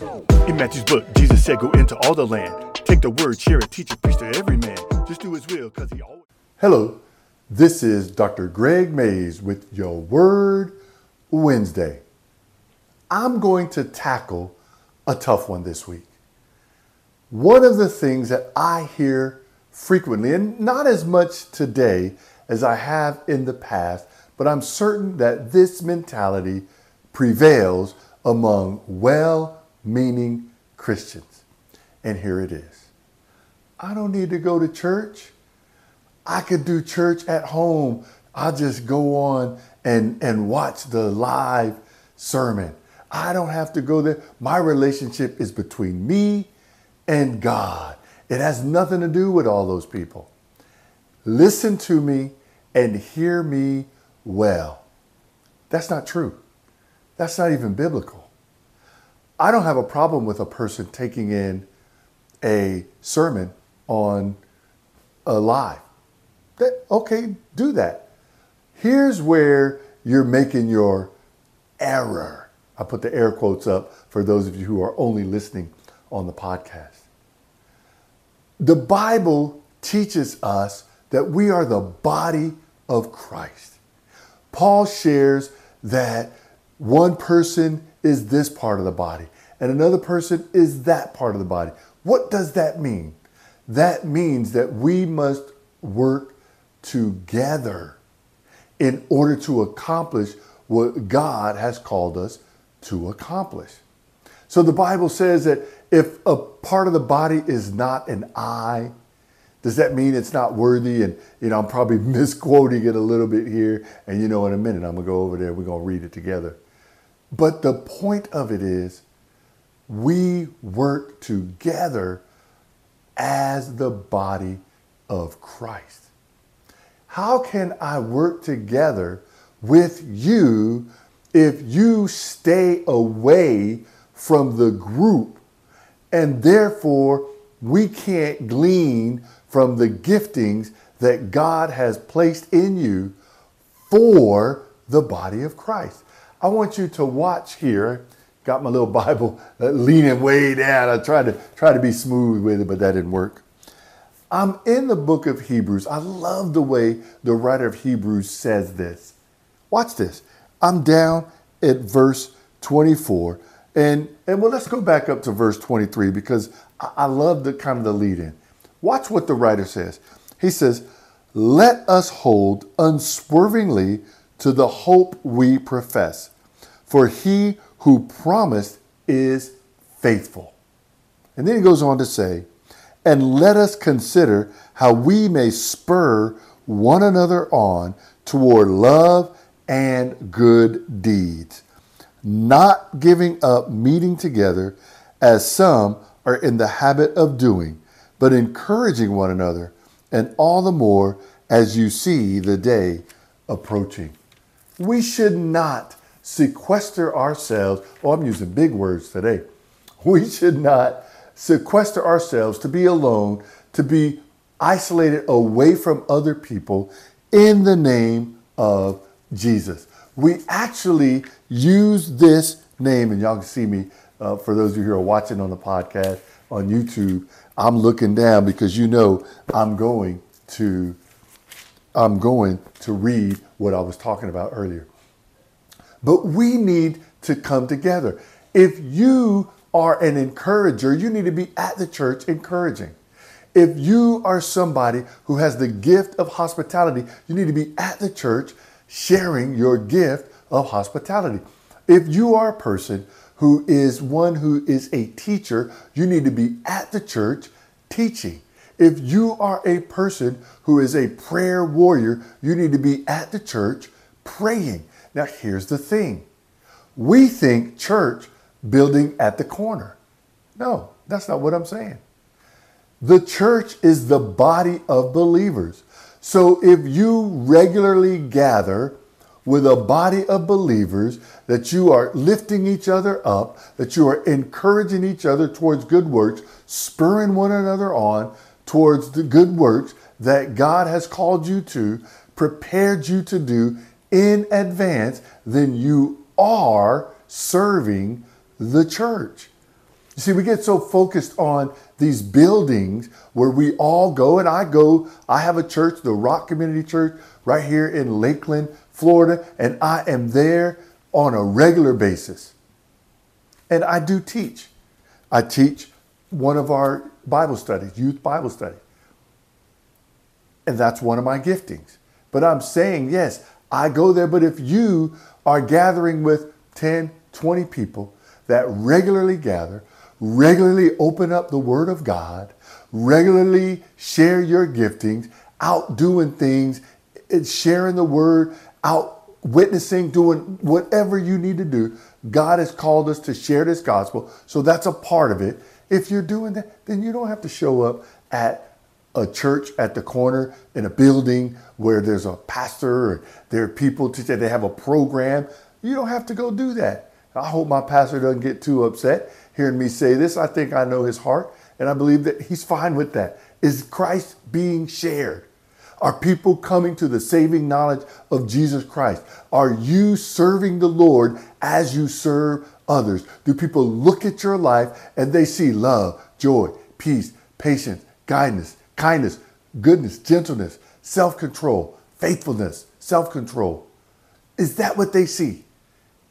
In Matthew's book, Jesus said, Go into all the land, take the word, share it, teach it, preach to every man. Just do his will, because he always. Hello, this is Dr. Gregg Mays with your Word Wednesday. I'm going to tackle a tough one this week. One of the things that I hear frequently, and not as much today as I have in the past, but I'm certain that this mentality prevails among well meaning Christians. And here it is I don't need to go to church. I could do church at home. I'll just go on and, and watch the live sermon. I don't have to go there. My relationship is between me and God. It has nothing to do with all those people. Listen to me and hear me well. That's not true. That's not even biblical. I don't have a problem with a person taking in a sermon on a live. That, okay, do that. Here's where you're making your error. I put the air quotes up for those of you who are only listening on the podcast. The Bible teaches us that we are the body of Christ. Paul shares that one person is this part of the body and another person is that part of the body. What does that mean? That means that we must work together in order to accomplish what God has called us to accomplish. So the Bible says that if a part of the body is not an eye, does that mean it's not worthy? And, you know, I'm probably misquoting it a little bit here. And, you know, in a minute, I'm going to go over there. We're going to read it together. But the point of it is, we work together as the body of Christ. How can I work together with you if you stay away from the group and therefore we can't glean from the giftings that God has placed in you for the body of Christ? I want you to watch here. Got my little Bible uh, leaning way down. I tried to try to be smooth with it, but that didn't work. I'm in the book of Hebrews. I love the way the writer of Hebrews says this. Watch this. I'm down at verse 24. And, and well, let's go back up to verse 23 because I, I love the kind of the lead in. Watch what the writer says. He says, Let us hold unswervingly to the hope we profess, for he who promised is faithful. And then he goes on to say, and let us consider how we may spur one another on toward love and good deeds, not giving up meeting together as some are in the habit of doing, but encouraging one another, and all the more as you see the day approaching. We should not sequester ourselves. Oh, I'm using big words today. We should not sequester ourselves, to be alone, to be isolated away from other people in the name of Jesus. We actually use this name, and y'all can see me uh, for those of you who are watching on the podcast on YouTube. I'm looking down because you know I'm going to I'm going to read what I was talking about earlier. But we need to come together. If you are an encourager, you need to be at the church encouraging. If you are somebody who has the gift of hospitality, you need to be at the church sharing your gift of hospitality. If you are a person who is one who is a teacher, you need to be at the church teaching. If you are a person who is a prayer warrior, you need to be at the church praying. Now, here's the thing we think church building at the corner. No, that's not what I'm saying. The church is the body of believers. So if you regularly gather with a body of believers, that you are lifting each other up, that you are encouraging each other towards good works, spurring one another on towards the good works that God has called you to, prepared you to do in advance, then you are serving the church. You see, we get so focused on these buildings where we all go, and I go, I have a church, the Rock Community Church, right here in Lakeland, Florida, and I am there on a regular basis. And I do teach. I teach one of our Bible studies, youth Bible study. And that's one of my giftings. But I'm saying, yes, I go there, but if you are gathering with 10, 20 people that regularly gather, regularly open up the Word of God, regularly share your giftings, out doing things, sharing the Word, out witnessing, doing whatever you need to do. God has called us to share this gospel, so that's a part of it. If you're doing that, then you don't have to show up at a church at the corner in a building where there's a pastor or there are people to they have a program. You don't have to go do that. I hope my pastor doesn't get too upset hearing me say this. I think I know his heart and I believe that he's fine with that. Is Christ being shared? Are people coming to the saving knowledge of Jesus Christ? Are you serving the Lord as you serve others? Do people look at your life and they see love, joy, peace, patience, kindness, kindness, goodness, gentleness, self-control, faithfulness, self-control? Is that what they see?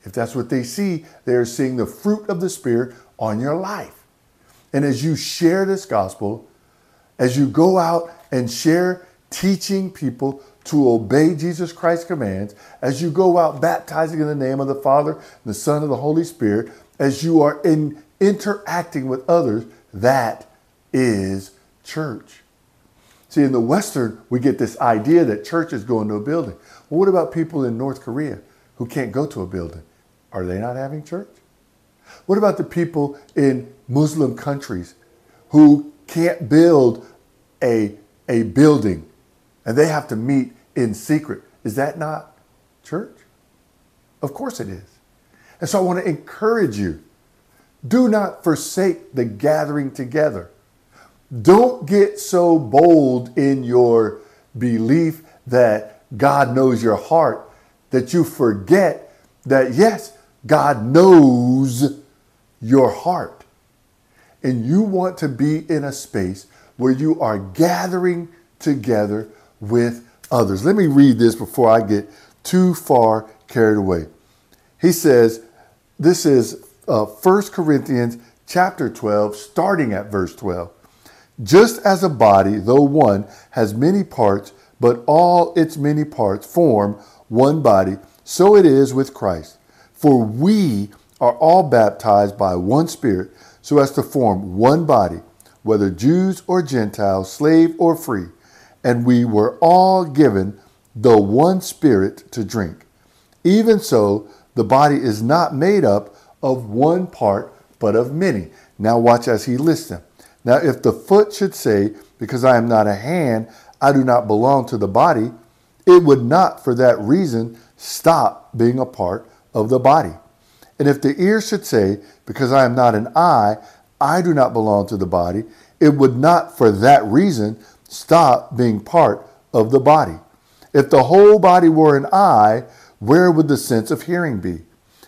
If that's what they see, they're seeing the fruit of the Spirit on your life. And as you share this gospel, as you go out and share teaching people to obey Jesus Christ's commands, as you go out baptizing in the name of the Father, the Son, and the Holy Spirit, as you are in interacting with others, that is church. See, in the Western, we get this idea that church is going to a building. Well, what about people in North Korea who can't go to a building? Are they not having church? What about the people in Muslim countries who can't build a, a building and they have to meet in secret? Is that not church? Of course it is. And so I want to encourage you do not forsake the gathering together. Don't get so bold in your belief that God knows your heart that you forget that, yes, God knows your heart. And you want to be in a space where you are gathering together with others. Let me read this before I get too far carried away. He says, this is uh, 1 Corinthians chapter 12, starting at verse 12. Just as a body, though one, has many parts, but all its many parts form one body, so it is with Christ. For we are all baptized by one Spirit so as to form one body, whether Jews or Gentiles, slave or free, and we were all given the one Spirit to drink. Even so, the body is not made up of one part, but of many. Now, watch as he lists them. Now, if the foot should say, Because I am not a hand, I do not belong to the body, it would not for that reason stop being a part of the body. And if the ear should say, Because I am not an eye, I do not belong to the body, it would not for that reason stop being part of the body. If the whole body were an eye, where would the sense of hearing be?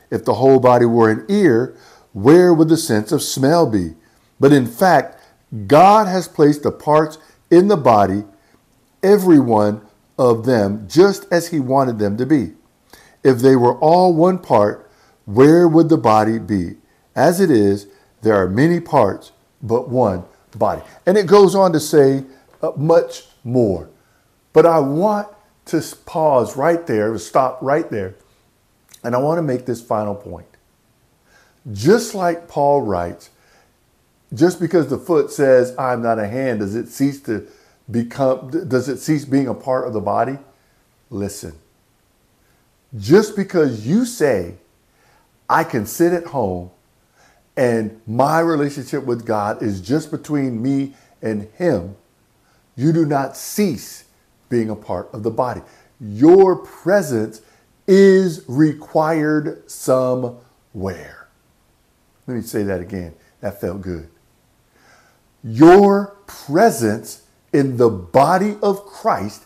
If the whole body were an ear, where would the sense of smell be? But in fact, God has placed the parts in the body, every one of them, just as He wanted them to be. If they were all one part, where would the body be? As it is, there are many parts, but one body. And it goes on to say much more. But I want to pause right there, stop right there, and I want to make this final point. Just like Paul writes, just because the foot says, I'm not a hand, does it cease to become, does it cease being a part of the body? Listen. Just because you say, I can sit at home and my relationship with God is just between me and Him, you do not cease being a part of the body. Your presence is required somewhere. Let me say that again. That felt good. Your presence in the body of Christ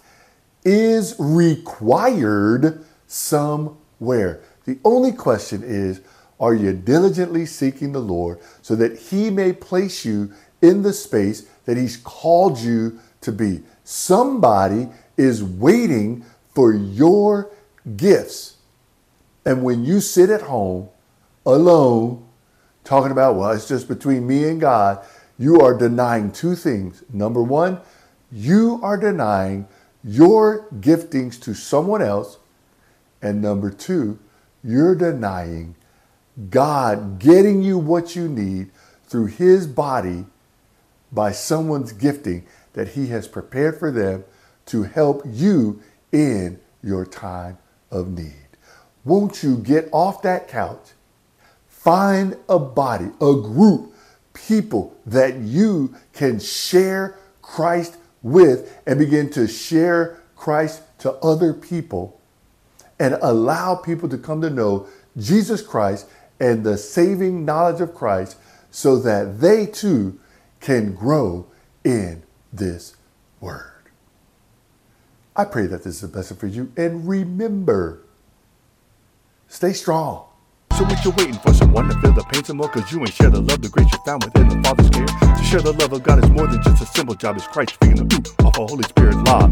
is required somewhere. The only question is, Are you diligently seeking the Lord so that He may place you in the space that He's called you to be? Somebody is waiting for your gifts. And when you sit at home alone, talking about, well, it's just between me and God, you are denying two things. Number one, you are denying your giftings to someone else. And number two, you're denying God getting you what you need through His body by someone's gifting that He has prepared for them to help you in your time of need. Won't you get off that couch? Find a body, a group, people that you can share Christ with and begin to share Christ to other people and allow people to come to know Jesus Christ and the saving knowledge of Christ so that they too can grow in this word. I pray that this is a blessing for you. And remember, stay strong. So what you waiting for? Someone to feel the pain some more? Cause you ain't share the love, the grace you found within the Father's care. To share the love of God is more than just a simple job. It's Christ speaking the ooh off a Holy Spirit law.